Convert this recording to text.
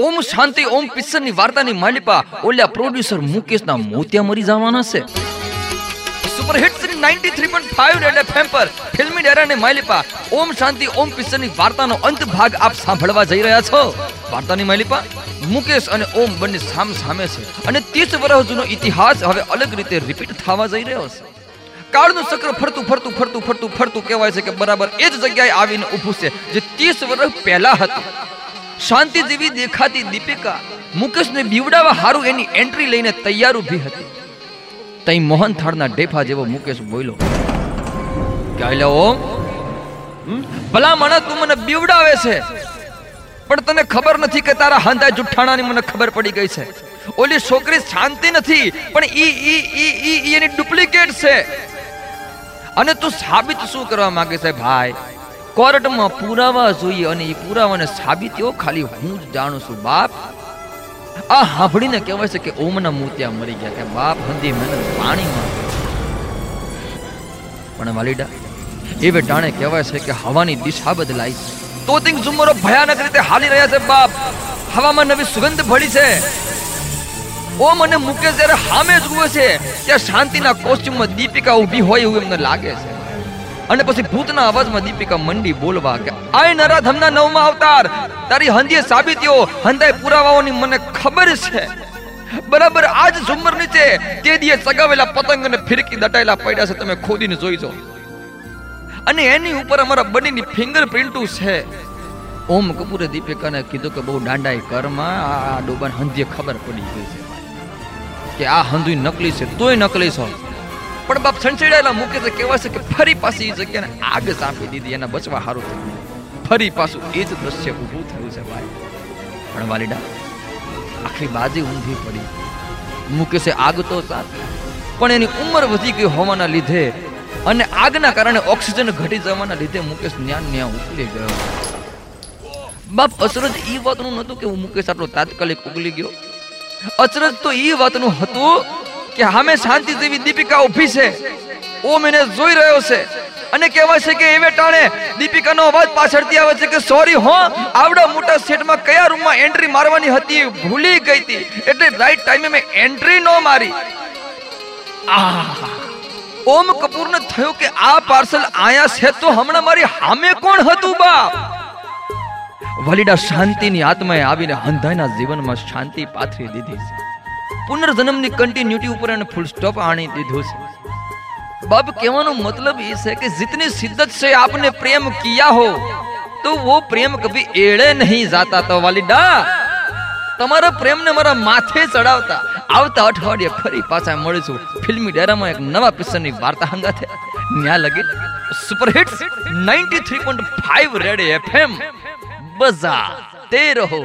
ઓમ શાંતિ, ઓમ પિક્ચરની વાર્તાની માલિપા ઓલ્યા producer મુકેશના મોતિયા મરી જવાના છે. Super hit Shri 93.5 red FM પર ફિલ્મી ડેરાને માલિપા, ઓમ શાંતિ, ઓમ પિક્ચરની વાર્તાનો અંત ભાગ આપ સાંભળવા જઈ રહ્યા છો. વાર્તાની માલિપા, મુકેશ અને ઓમ બંને સામ સામે છે અને 30 વર્ષ જૂનો ઇતિહાસ હવે અલગ રીતે રિપીટ થવા જઈ રહ્યો છે. કાળનું ચક્ર ફરતું ફરતું ફરતું ફરતું ફરતું કહેવાય છે કે બરાબર એ જ જગ્યાએ આવીને ઊભું છે જે 30 વર્ષ પહેલા હતું. શાંતિ જેવી દેખાતી દીપિકા મુકેશને બીવડાવવા હારું એની એન્ટ્રી લઈને તૈયાર ઊભી હતી. તઈ મોહન થાળના ડેફા જેવો મુકેશ બોલ્યો, કે આલે ઓમ ભલા મને તું મને બીવડાવે છે. પણ તને ખબર નથી કે તારા હાંધા જુઠ્ઠાણાની મને ખબર પડી ગઈ છે. ઓલી છોકરી શાંતિ નથી, પણ ઈ ઈ ઈ ઈ એની ડુપ્લિકેટ છે. અને તું સાબિત શું કરવા માંગે છે, ભાઈ? કોર્ટમાં પુરાવા જોઈએ અને એ પુરાવાને સાબિતીઓ ખાલી હું જ જાણું છું, બાપ. આ હાંભળીને કહેવાય છે કે ઓમના મોતિયા મરી ગયા કે બાપ, હંધી મહેનત પાણીમાં. પણ વાલીડા એ ટાણે કહેવાય છે કે હવાની દિશા બદલાઈ તો તિંગ ઝુમરો ભયાનક રીતે હાલી રહ્યા છે, બાપ. હવામાં નવી સુગંધ ભળી છે. ઓમ અને મુકેશ જ્યારે સામે જુએ છે, ત્યાં શાંતિના કોસ્ચ્યુમમાં દીપિકા ઊભી હોય એવું એમને લાગે છે. અને પછી ભૂતના અવાજમાં દીપિકા મંડી બોલવા કે, આય નરાધમના નવમાં અવતાર, તારી હંધીએ સાબિતીઓ, હંધાય પુરાવાઓની મને ખબર છે. બરાબર આજ ઝુમર નીચે તે દીએ સગાવેલા પતંગ અને ફિરકી દટાયેલા પડ્યા છે, તમે ખોદીને જોઈ જો અને એની ઉપર અમારા બંનેની ફિંગરપ્રિન્ટુ છે. ઓમ કપૂરે દીપિકાને કીધું કે બહુ દાંડાઈ કરમાં આ ડોબાને હંધીએ ખબર પડી ગઈ છે. કે આ હંધુઈ નકલી છે, તોય નકલી છો. પણ બાપ છંછેડાયેલા મૂકે છે. કહેવાય છે કે ફરી પાછી એ જગ્યાને આગ ચાંપી દીધી. એના બચવા સારું થયું. ફરી પાછું એ જ દ્રશ્ય ઊભું થયું છે ભાઈ. પણ વાલીડા, આખી બાજી ઊંધી પડી. મુકેશે આગ તો સાથ પણ એની ઉંમર વધી ગઈ હોવાના લીધે અને આગના કારણે ઓક્સિજન ઘટી જવાના લીધે મુકેશ ન્યા ન્યા ઉકલી ગયો. બાપ અસરજ એ વાતનું નતું કે હું મુકેશ આટલો તાત્કાલિક ઉગલી ગયો. અચરજ તો એ વાતનું હતું કે હામે શાંતિ જેવી દીપિકા ઊભી છે. ઓમ એને જોઈ રહ્યો છે. અને કહેવાય છે કે એવે ટાણે દીપિકાનો અવાજ પાછળથી આવે છે કે સોરી હો, આવડા મોટા સેટમાં કયા રૂમમાં એન્ટ્રી મારવાની હતી, ભૂલી ગઈ હતી. એટલે રાઈટ ટાઈમે મેં એન્ટ્રી ન મારી. ઓમ કપૂરને થયું કે આ પાર્સલ આયા છે તો હમણાં મારી હામે કોણ હતું, બાપ? વલીડા શાંતિની આત્માએ આવીને હંધાઈના જીવનમાં શાંતિ પાથરી દીધી છે. પુનર્જન્મની કન્ટિન્યુટી ઉપર એને ફૂલ સ્ટોપ આણી દીધો છે. બાપ, કહેવાનો મતલબ એ છે કે જીતની સિદ્ધત છે, આપને પ્રેમ કિયા હો, તો વો પ્રેમ કભી એળે નહીં જાતા, તો વાલીડા તમારા પ્રેમને મારા માથે ચડાવતા, આવતા અઠવાડિયે ફરી પાછા મળીશું. ફિલ્મી ડેરામાં એક નવા પિક્ચરની વાર્તા હંગાથે ન્યા લગી સુપરહિટ 93.5 રેડ એફએમ બજા, તે રહો.